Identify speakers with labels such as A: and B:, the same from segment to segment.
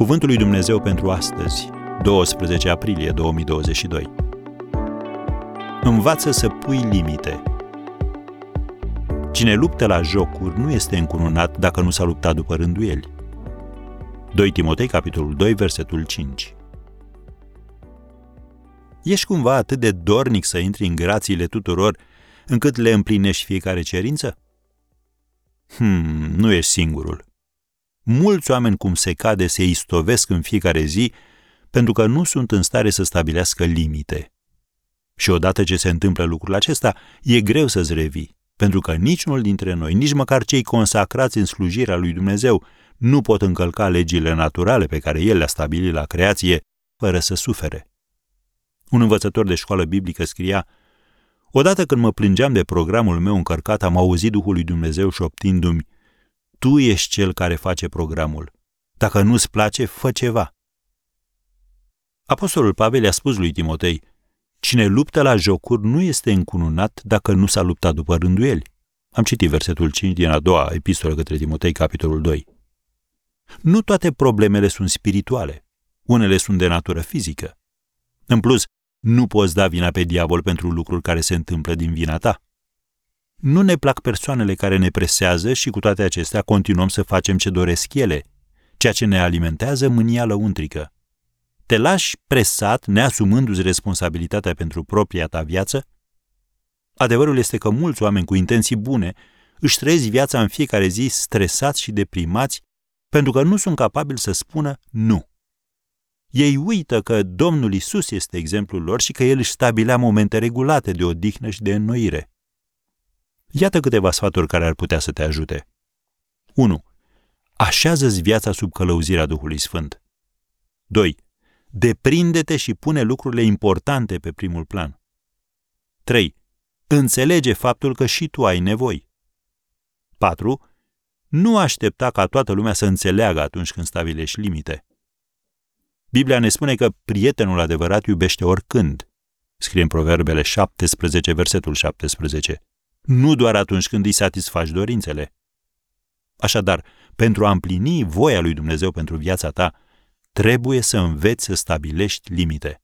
A: Cuvântul lui Dumnezeu pentru astăzi, 12 aprilie 2022. Învață să pui limite. Cine luptă la jocuri nu este încununat dacă nu s-a luptat după rânduieli. 2 Timotei, capitolul 2, versetul 5. Ești cumva atât de dornic să intri în grațiile tuturor încât le împlinești fiecare cerință? Hmm, nu ești singurul. Mulți oameni cum se cade se istovesc în fiecare zi pentru că nu sunt în stare să stabilească limite. Și odată ce se întâmplă lucrul acesta, e greu să-ți revii, pentru că niciunul dintre noi, nici măcar cei consacrați în slujirea lui Dumnezeu, nu pot încălca legile naturale pe care El le-a stabilit la creație fără să sufere. Un învățător de școală biblică scria Odată când mă plângeam de programul meu încărcat, am auzit Duhul lui Dumnezeu șoptindu-mi Tu ești cel care face programul. Dacă nu-ți place, fă ceva. Apostolul Pavel i-a spus lui Timotei, Cine luptă la jocuri nu este încununat dacă nu s-a luptat după rânduieli. Am citit versetul 5 din a doua epistolă către Timotei, capitolul 2. Nu toate problemele sunt spirituale. Unele sunt de natură fizică. În plus, nu poți da vina pe diavol pentru lucruri care se întâmplă din vina ta. Nu ne plac persoanele care ne presează și cu toate acestea continuăm să facem ce doresc ele, ceea ce ne alimentează mânia lăuntrică. Te lași presat, neasumându-ți responsabilitatea pentru propria ta viață? Adevărul este că mulți oameni cu intenții bune își trăiesc viața în fiecare zi stresați și deprimați pentru că nu sunt capabili să spună nu. Ei uită că Domnul Isus este exemplul lor și că El își stabilea momente regulate de odihnă și de înnoire. Iată câteva sfaturi care ar putea să te ajute. 1. Așează-ți viața sub călăuzirea Duhului Sfânt. 2 deprinde-te și pune lucrurile importante pe primul plan. 3. Înțelege faptul că și tu ai nevoi. 4. Nu aștepta ca toată lumea să înțeleagă atunci când stabilești limite. Biblia ne spune că prietenul adevărat iubește oricând. Scrie în Proverbele 17, versetul 17. Nu doar atunci când îi satisfaci dorințele. Așadar, pentru a împlini voia lui Dumnezeu pentru viața ta, trebuie să înveți să stabilești limite.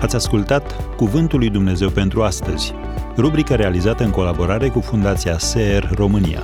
A: Ați ascultat Cuvântul lui Dumnezeu pentru astăzi, rubrica realizată în colaborare cu Fundația SER România.